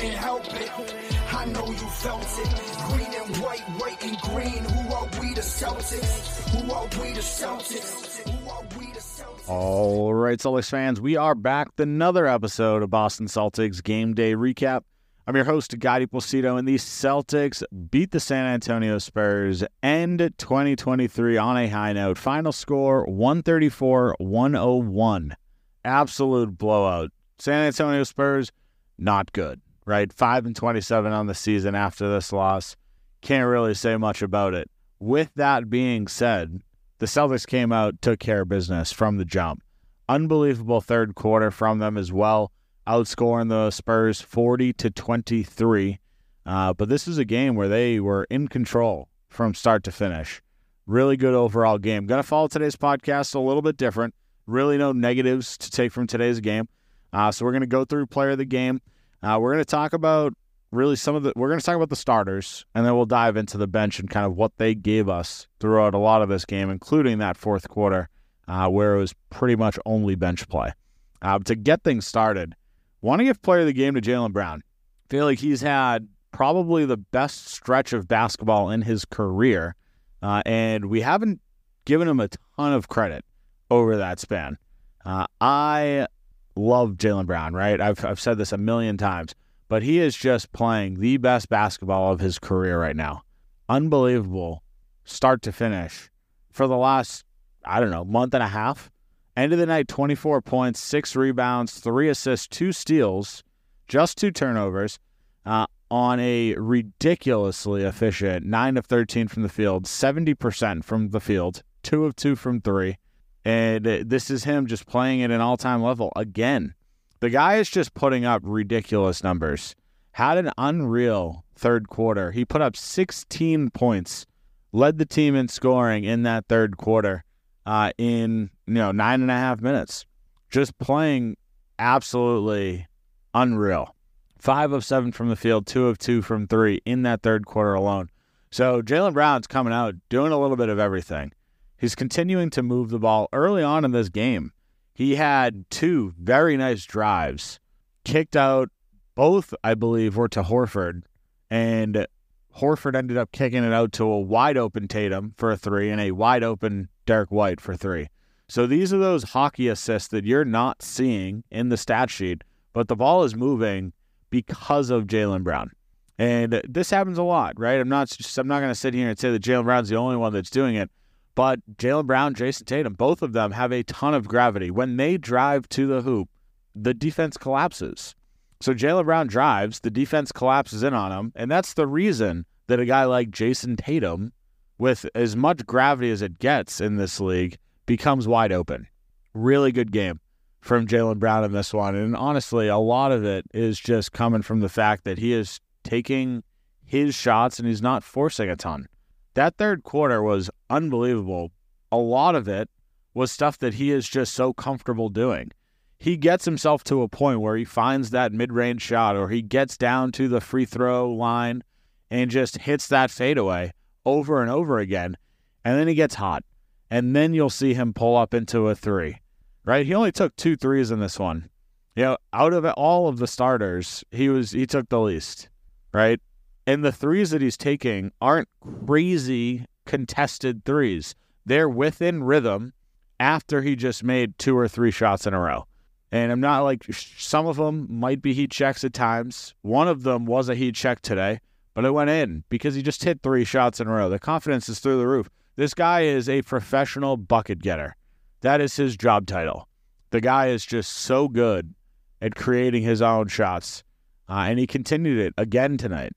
couldn't help it. I know you felt it. Green and white, white and green. Who are we the Celtics? Who are we the Celtics? All right, Celtics fans, we are back with another episode of Boston Celtics Game Day Recap. I'm your host, Gotti Placido, and the Celtics beat the San Antonio Spurs, end 2023 on a high note. Final score 134 101. Absolute blowout. San Antonio Spurs, not good, right? 5 and 27 on the season after this loss. Can't really say much about it. With that being said, the Celtics came out, took care of business from the jump. Unbelievable third quarter from them as well outscoring the Spurs 40 to 23. Uh, but this is a game where they were in control from start to finish. Really good overall game. Going to follow today's podcast a little bit different. Really no negatives to take from today's game. Uh, so we're going to go through player of the game. Uh, we're going to talk about really some of the. We're going to talk about the starters, and then we'll dive into the bench and kind of what they gave us throughout a lot of this game, including that fourth quarter, uh, where it was pretty much only bench play. Uh, to get things started, Want to give player of the game to Jaylen Brown. Feel like he's had probably the best stretch of basketball in his career, uh, and we haven't given him a ton of credit over that span. Uh, I love Jaylen Brown, right? I've, I've said this a million times, but he is just playing the best basketball of his career right now. Unbelievable start to finish for the last, I don't know, month and a half. End of the night, 24 points, six rebounds, three assists, two steals, just two turnovers uh, on a ridiculously efficient 9 of 13 from the field, 70% from the field, two of two from three. And this is him just playing at an all time level again. The guy is just putting up ridiculous numbers. Had an unreal third quarter. He put up 16 points, led the team in scoring in that third quarter uh, in you know nine and a half minutes, just playing absolutely unreal. Five of seven from the field, two of two from three in that third quarter alone. So Jaylen Brown's coming out doing a little bit of everything. He's continuing to move the ball early on in this game. He had two very nice drives, kicked out. Both, I believe, were to Horford, and Horford ended up kicking it out to a wide open Tatum for a three and a wide open Derrick White for three. So these are those hockey assists that you're not seeing in the stat sheet, but the ball is moving because of Jaylen Brown. And this happens a lot, right? I'm not I'm not going to sit here and say that Jaylen Brown's the only one that's doing it, but Jaylen Brown, Jayson Tatum, both of them have a ton of gravity. When they drive to the hoop, the defense collapses. So Jaylen Brown drives, the defense collapses in on him, and that's the reason that a guy like Jayson Tatum, with as much gravity as it gets in this league, becomes wide open. Really good game from Jaylen Brown in this one. And honestly, a lot of it is just coming from the fact that he is taking his shots and he's not forcing a ton. That third quarter was unbelievable. A lot of it was stuff that he is just so comfortable doing he gets himself to a point where he finds that mid range shot or he gets down to the free throw line and just hits that fadeaway over and over again. And then he gets hot. And then you'll see him pull up into a three, right? He only took two threes in this one. You know, out of all of the starters, he was he took the least, right? And the threes that he's taking aren't crazy contested threes. They're within rhythm after he just made two or three shots in a row. And I'm not like some of them might be heat checks at times. One of them was a heat check today, but it went in because he just hit three shots in a row. The confidence is through the roof. This guy is a professional bucket getter. That is his job title. The guy is just so good at creating his own shots. Uh, and he continued it again tonight.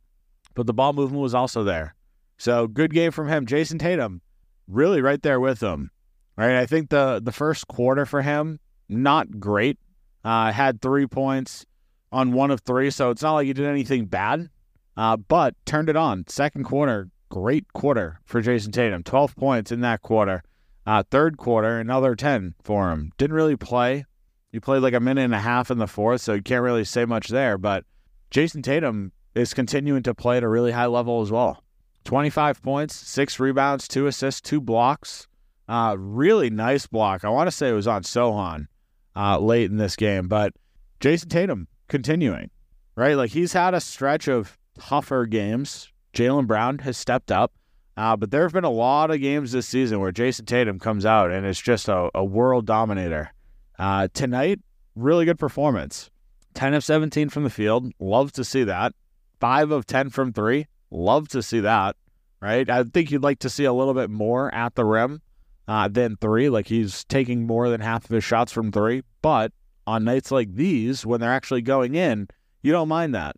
But the ball movement was also there. So good game from him. Jayson Tatum, really right there with him. Right. I think the the first quarter for him, not great. Uh, had three points on one of three, so it's not like he did anything bad, uh, but turned it on. Second quarter, great quarter for Jayson Tatum. 12 points in that quarter. Uh, third quarter, another 10 for him. Didn't really play. He played like a minute and a half in the fourth, so you can't really say much there. But Jayson Tatum is continuing to play at a really high level as well. 25 points, six rebounds, two assists, two blocks. Uh, really nice block. I want to say it was on Sochan uh, late in this game. But Jayson Tatum continuing. right? Like he's had a stretch of tougher games. Jaylen Brown has stepped up. Uh, but there have been a lot of games this season where Jayson Tatum comes out and it's just a, a world dominator. Uh, tonight, really good performance. 10 of 17 from the field. Love to see that. 5 of 10 from three. Love to see that, right? I think you'd like to see a little bit more at the rim uh, than three. Like he's taking more than half of his shots from three. But on nights like these, when they're actually going in, you don't mind that.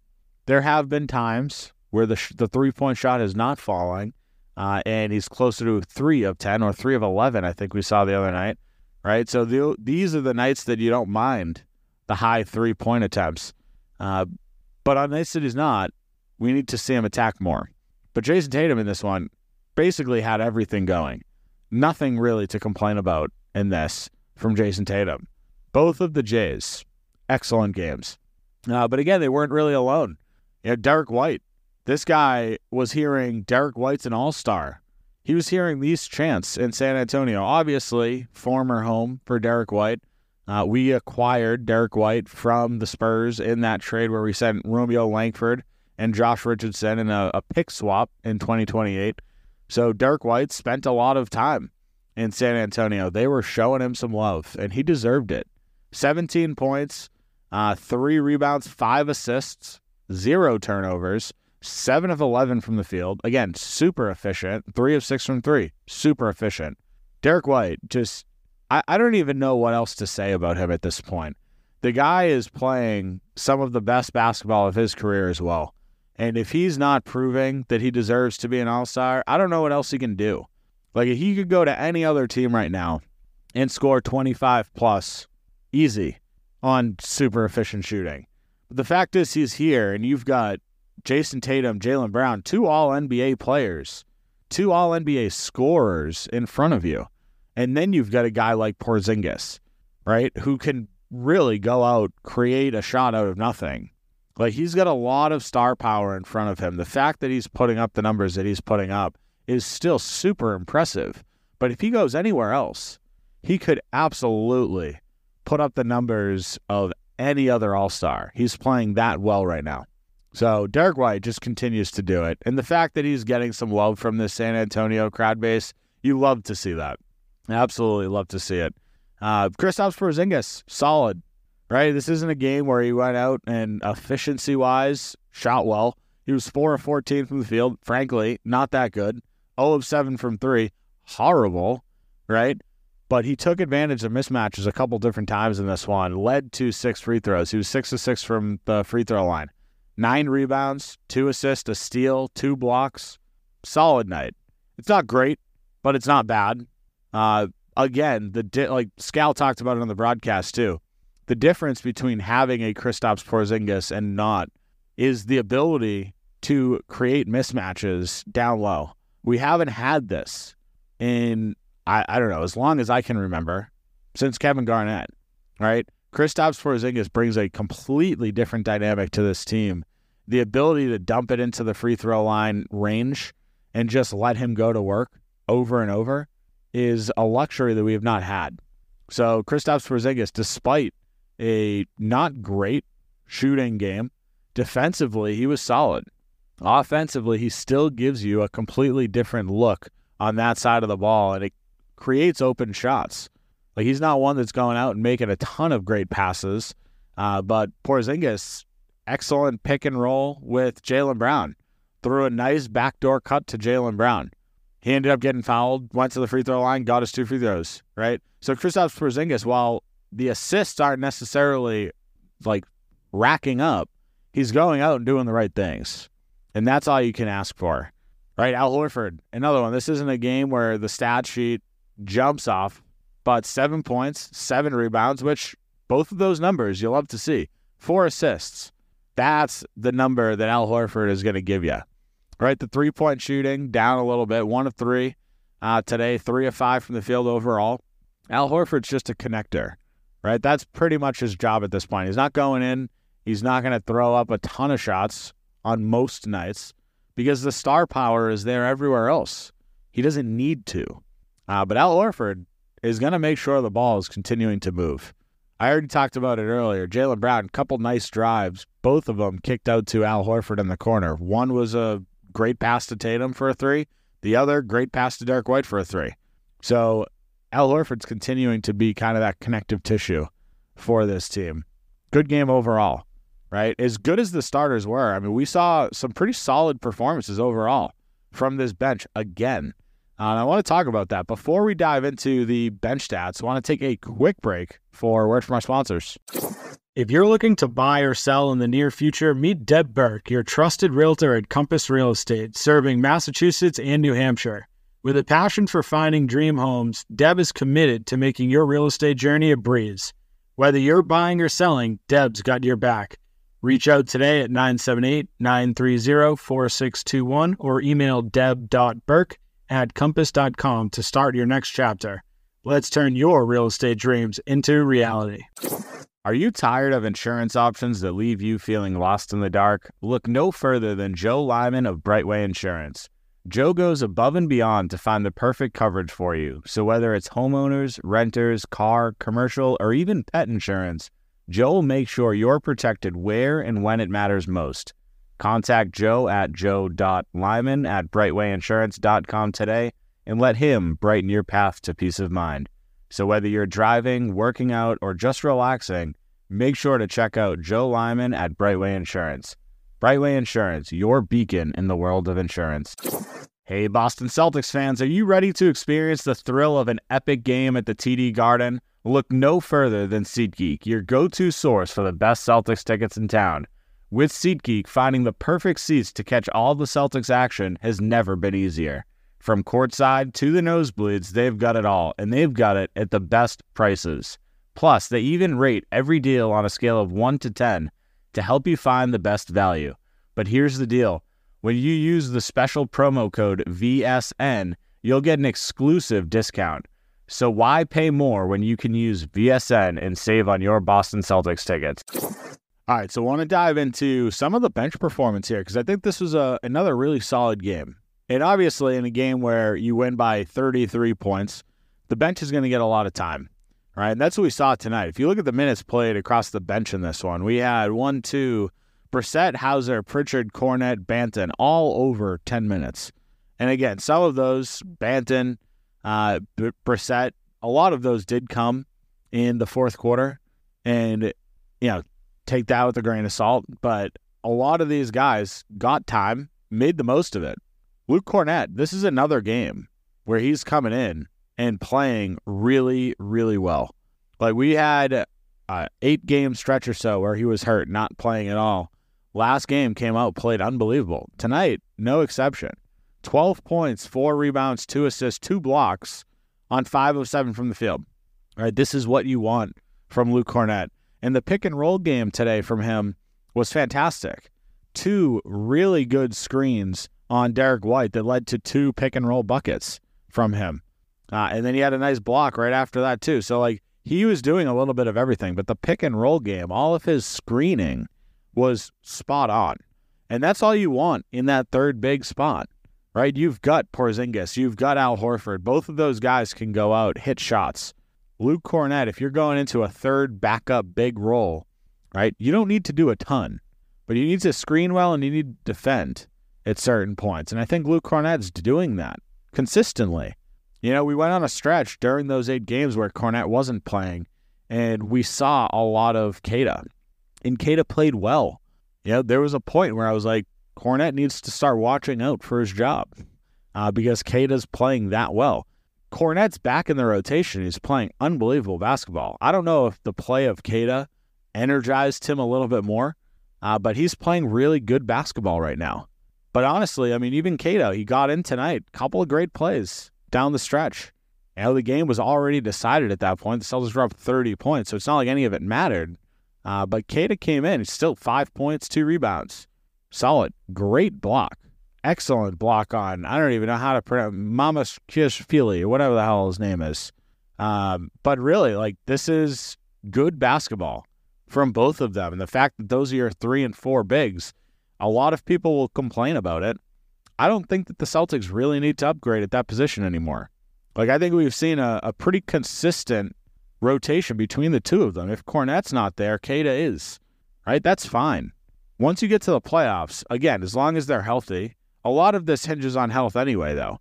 There have been times where the, sh- the three point shot is not falling uh, and he's closer to three of 10 or three of 11, I think we saw the other night, right? So the, these are the nights that you don't mind the high three point attempts. Uh, but on nights that he's not, we need to see him attack more. But Jayson Tatum in this one basically had everything going. Nothing really to complain about in this from Jayson Tatum. Both of the Jays, excellent games. Uh, but again, they weren't really alone. You know, Derrick White this guy was hearing Derrick White's an all star. He was hearing these chants in San Antonio. Obviously, former home for Derrick White. Uh, we acquired Derrick White from the Spurs in that trade where we sent Romeo Langford and Josh Richardson in a, a pick swap in 2028. So Derrick White spent a lot of time in San Antonio. They were showing him some love, and he deserved it. 17 points, uh, three rebounds, five assists, zero turnovers seven of 11 from the field. Again, super efficient. Three of six from three. Super efficient. Derrick White, just, I, I don't even know what else to say about him at this point. The guy is playing some of the best basketball of his career as well. And if he's not proving that he deserves to be an all star, I don't know what else he can do. Like, if he could go to any other team right now and score 25 plus easy on super efficient shooting. But the fact is, he's here, and you've got Jayson Tatum, Jaylen Brown, two all NBA players, two all NBA scorers in front of you. And then you've got a guy like Porzingis, right, who can really go out, create a shot out of nothing. Like he's got a lot of star power in front of him. The fact that he's putting up the numbers that he's putting up is still super impressive. But if he goes anywhere else, he could absolutely put up the numbers of any other All Star. He's playing that well right now. So Derrick White just continues to do it. And the fact that he's getting some love from the San Antonio crowd base, you love to see that. Absolutely love to see it. Uh, Kristaps Porzingis, solid, right? This isn't a game where he went out and efficiency wise shot well. He was 4 of 14 from the field. Frankly, not that good. 0 of 7 from 3. Horrible, right? But he took advantage of mismatches a couple different times in this one, led to six free throws. He was 6 of 6 from the free throw line nine rebounds, two assists, a steal, two blocks. Solid night. It's not great, but it's not bad. Uh, again, the di- like Scal talked about it on the broadcast too. The difference between having a Kristaps Porzingis and not is the ability to create mismatches down low. We haven't had this in I, I don't know as long as I can remember since Kevin Garnett, right? Kristaps Porzingis brings a completely different dynamic to this team. The ability to dump it into the free throw line range and just let him go to work over and over is a luxury that we have not had. So Kristaps Porzingis, despite a not great shooting game, defensively he was solid. Offensively, he still gives you a completely different look on that side of the ball, and it creates open shots. Like he's not one that's going out and making a ton of great passes. Uh, but Porzingis, excellent pick and roll with Jaylen Brown. Threw a nice backdoor cut to Jaylen Brown. He ended up getting fouled, went to the free throw line, got his two free throws, right? So Kristaps Porzingis, while the assists aren't necessarily like racking up, he's going out and doing the right things. And that's all you can ask for, right? Al Horford, another one. This isn't a game where the stat sheet jumps off but seven points, seven rebounds, which both of those numbers you'll love to see. Four assists. That's the number that Al Horford is going to give you. Right? The three point shooting down a little bit, one of three uh, today, three of five from the field overall. Al Horford's just a connector, right? That's pretty much his job at this point. He's not going in, he's not going to throw up a ton of shots on most nights because the star power is there everywhere else. He doesn't need to. Uh, but Al Horford, is going to make sure the ball is continuing to move. I already talked about it earlier. Jaylen Brown, couple nice drives, both of them kicked out to Al Horford in the corner. One was a great pass to Tatum for a three. The other, great pass to Derrick White for a three. So Al Horford's continuing to be kind of that connective tissue for this team. Good game overall, right? As good as the starters were, I mean, we saw some pretty solid performances overall from this bench again. Uh, and I want to talk about that. Before we dive into the bench stats, I want to take a quick break for word from our sponsors. If you're looking to buy or sell in the near future, meet Deb Burke, your trusted realtor at Compass Real Estate, serving Massachusetts and New Hampshire. With a passion for finding dream homes, Deb is committed to making your real estate journey a breeze. Whether you're buying or selling, Deb's got your back. Reach out today at 978 930 4621 or email deb.burke at compass.com to start your next chapter. Let's turn your real estate dreams into reality. Are you tired of insurance options that leave you feeling lost in the dark? Look no further than Joe Lyman of Brightway Insurance. Joe goes above and beyond to find the perfect coverage for you. So whether it's homeowners, renters, car, commercial, or even pet insurance, Joe will make sure you're protected where and when it matters most. Contact Joe at joe.lyman at brightwayinsurance.com today and let him brighten your path to peace of mind. So whether you're driving, working out, or just relaxing, make sure to check out Joe Lyman at Brightway Insurance. Brightway Insurance, your beacon in the world of insurance. Hey, Boston Celtics fans, are you ready to experience the thrill of an epic game at the TD Garden? Look no further than SeatGeek, your go to source for the best Celtics tickets in town. With SeatGeek, finding the perfect seats to catch all the Celtics action has never been easier. From courtside to the nosebleeds, they've got it all, and they've got it at the best prices. Plus, they even rate every deal on a scale of 1 to 10 to help you find the best value. But here's the deal when you use the special promo code VSN, you'll get an exclusive discount. So why pay more when you can use VSN and save on your Boston Celtics tickets? All right, so I want to dive into some of the bench performance here because I think this was a, another really solid game. And obviously, in a game where you win by 33 points, the bench is going to get a lot of time, right? And that's what we saw tonight. If you look at the minutes played across the bench in this one, we had one, two, Brissett, Hauser, Pritchard, Kornet, Banton, all over 10 minutes. And again, some of those, Banton, uh, Brissett, a lot of those did come in the fourth quarter. And, you know, take that with a grain of salt. But a lot of these guys got time, made the most of it. Luke Kornet, this is another game where he's coming in and playing really, really well. Like we had uh, eight game stretch or so where he was hurt, not playing at all. Last game came out, played unbelievable. Tonight, no exception. 12 points, four rebounds, two assists, two blocks on five of seven from the field. All right, this is what you want from Luke Kornet. And the pick and roll game today from him was fantastic. Two really good screens on Derrick White that led to two pick and roll buckets from him. Uh, and then he had a nice block right after that, too. So, like, he was doing a little bit of everything, but the pick and roll game, all of his screening was spot on. And that's all you want in that third big spot, right? You've got Porzingis, you've got Al Horford. Both of those guys can go out, hit shots. Luke Kornet, if you're going into a third backup big role, right, you don't need to do a ton, but you need to screen well and you need to defend at certain points. And I think Luke Kornet's doing that consistently. You know, we went on a stretch during those eight games where Kornet wasn't playing, and we saw a lot of Queta. And Queta played well. You know, there was a point where I was like, Kornet needs to start watching out for his job uh, because Queta's playing that well. Kornet's back in the rotation. He's playing unbelievable basketball. I don't know if the play of Queta energized him a little bit more, uh, but he's playing really good basketball right now. But honestly, I mean, even Queta, he got in tonight. Couple of great plays down the stretch. You know, the game was already decided at that point. The Celtics were up 30 points, so it's not like any of it mattered. Uh, but Queta came in. He's still five points, two rebounds. Solid. Great block. Excellent block on, I don't even know how to pronounce Mamas Kishfili or whatever the hell his name is. Um, but really, like, this is good basketball from both of them. And the fact that those are your three and four bigs – a lot of people will complain about it. I don't think that the Celtics really need to upgrade at that position anymore. Like, I think we've seen a, a pretty consistent rotation between the two of them. If Kornet's not there, Queta is, right? That's fine. Once you get to the playoffs, again, as long as they're healthy, a lot of this hinges on health anyway, though.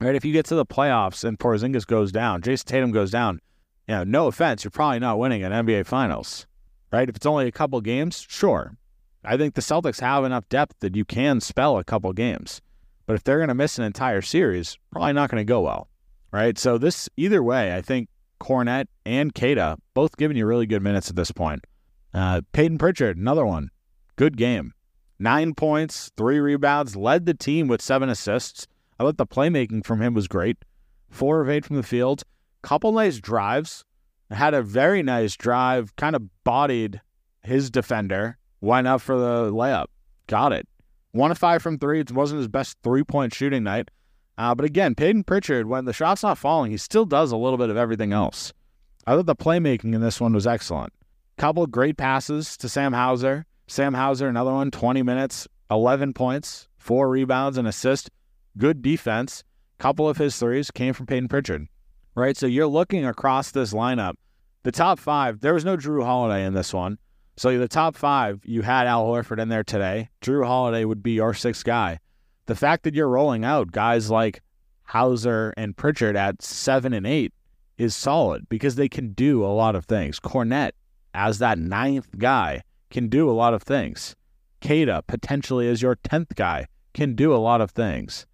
Right? If you get to the playoffs and Porzingis goes down, Jayson Tatum goes down, you know, no offense, you're probably not winning an NBA Finals, right? If it's only a couple games, sure. I think the Celtics have enough depth that you can spell a couple games. But if they're going to miss an entire series, probably not going to go well, right? So this, either way, I think Kornet and Queta both giving you really good minutes at this point. Uh, Payton Pritchard, another one, good game, nine points, three rebounds, led the team with seven assists. I thought the playmaking from him was great. Four of eight from the field, couple nice drives. Had a very nice drive, kind of bodied his defender, went up for the layup, got it. One of five from three. It wasn't his best three point shooting night. Uh, but again, Payton Pritchard, when the shot's not falling, he still does a little bit of everything else. I thought the playmaking in this one was excellent. Couple great passes to Sam Hauser. Sam Hauser, another one, 20 minutes, 11 points, four rebounds, and assist. Good defense. Couple of his threes came from Payton Pritchard, right? So you're looking across this lineup. The top five, there was no Jrue Holiday in this one. So the top five, you had Al Horford in there today. Jrue Holiday would be your sixth guy. The fact that you're rolling out guys like Hauser and Pritchard at seven and eight is solid because they can do a lot of things. Kornet, as that ninth guy, can do a lot of things. Queta, potentially as your tenth guy, can do a lot of things.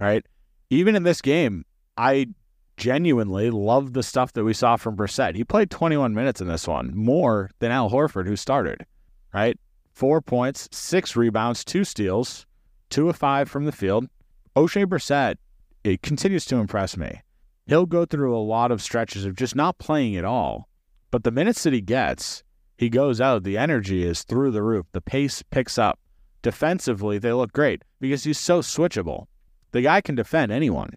Right? Even in this game, I genuinely love the stuff that we saw from Brissett. He played 21 minutes in this one, more than Al Horford, who started, right? Four points, six rebounds, two steals, two of five from the field. Oshae Brissett, it continues to impress me. He'll go through a lot of stretches of just not playing at all, but the minutes that he gets, he goes out, the energy is through the roof, the pace picks up. Defensively, they look great because he's so switchable. The guy can defend anyone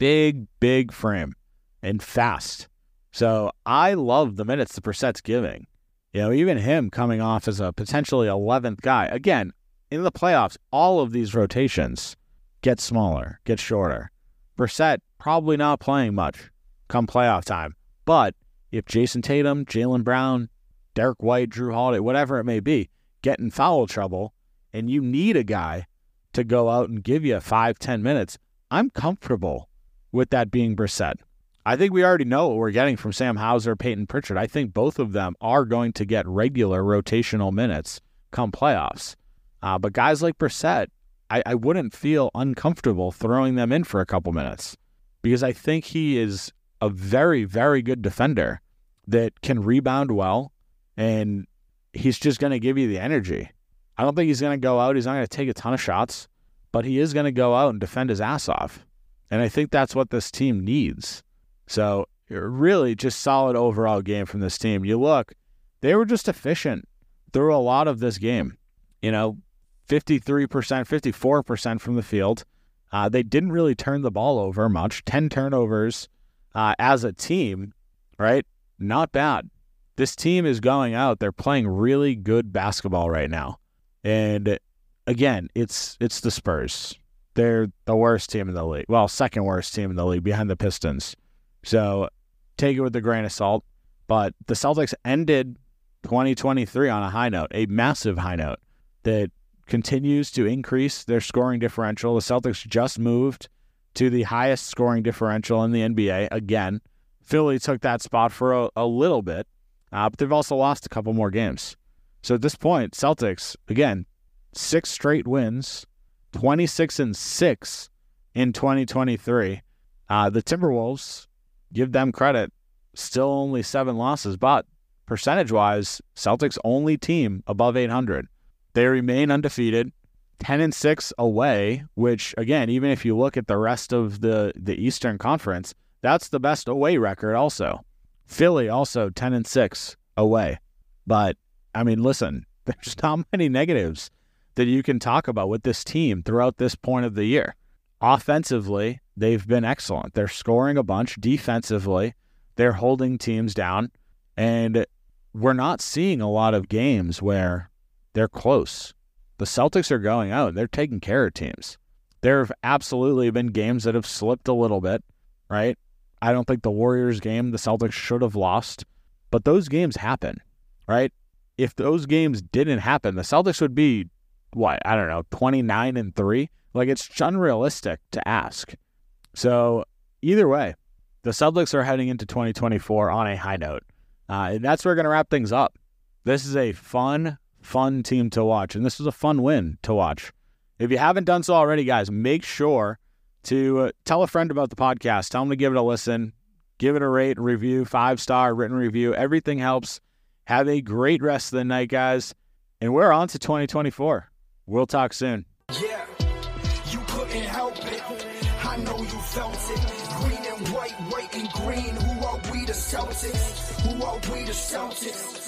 big, big frame and fast. So I love the minutes the Brissett's giving. You know, even him coming off as a potentially 11th guy. Again, in the playoffs, all of these rotations get smaller, get shorter. Brissett probably not playing much come playoff time. But if Jayson Tatum, Jaylen Brown, Derrick White, Jrue Holiday, whatever it may be, get in foul trouble and you need a guy to go out and give you five, ten minutes, I'm comfortable with that being Brissett. I think we already know what we're getting from Sam Hauser, Payton Pritchard. I think both of them are going to get regular rotational minutes come playoffs. Uh, but guys like Brissett, I, I wouldn't feel uncomfortable throwing them in for a couple minutes because I think he is a very, very good defender that can rebound well and he's just going to give you the energy. I don't think he's going to go out. He's not going to take a ton of shots, but he is going to go out and defend his ass off. And I think that's what this team needs. So, really, just solid overall game from this team. You look, they were just efficient through a lot of this game. You know, 53%, 54% from the field. Uh, they didn't really turn the ball over much. 10 turnovers uh, as a team, right? Not bad. This team is going out. They're playing really good basketball right now. And again, it's it's the Spurs they're the worst team in the league. Well, second worst team in the league behind the Pistons. So take it with a grain of salt. But the Celtics ended 2023 on a high note, a massive high note that continues to increase their scoring differential. The Celtics just moved to the highest scoring differential in the NBA again. Philly took that spot for a, a little bit, uh, but they've also lost a couple more games. So at this point, Celtics, again, six straight wins 26 and 6 in 2023. Uh, the Timberwolves, give them credit, still only seven losses, but percentage wise, Celtics only team above 800. They remain undefeated, 10 and 6 away, which again, even if you look at the rest of the, the Eastern Conference, that's the best away record also. Philly also 10 and 6 away. But I mean, listen, there's not many negatives that you can talk about with this team throughout this point of the year. Offensively, they've been excellent. They're scoring a bunch. Defensively, they're holding teams down. And we're not seeing a lot of games where they're close. The Celtics are going out, they're taking care of teams. There have absolutely been games that have slipped a little bit, right? I don't think the Warriors game the Celtics should have lost, but those games happen, right? If those games didn't happen, the Celtics would be what, I don't know, 29 and 3. Like it's unrealistic to ask. So, either way, the Celtics are heading into 2024 on a high note. Uh, and that's where we're going to wrap things up. This is a fun, fun team to watch, and this was a fun win to watch. If you haven't done so already, guys, make sure to uh, tell a friend about the podcast. Tell them to give it a listen, give it a rate, review, five star, written review. Everything helps. Have a great rest of the night, guys. And we're on to 2024. We'll talk soon. Yeah, you couldn't help it. I know you felt it. Green and white, white and green. Who are we, the Celtics? Who are we, the Celtics?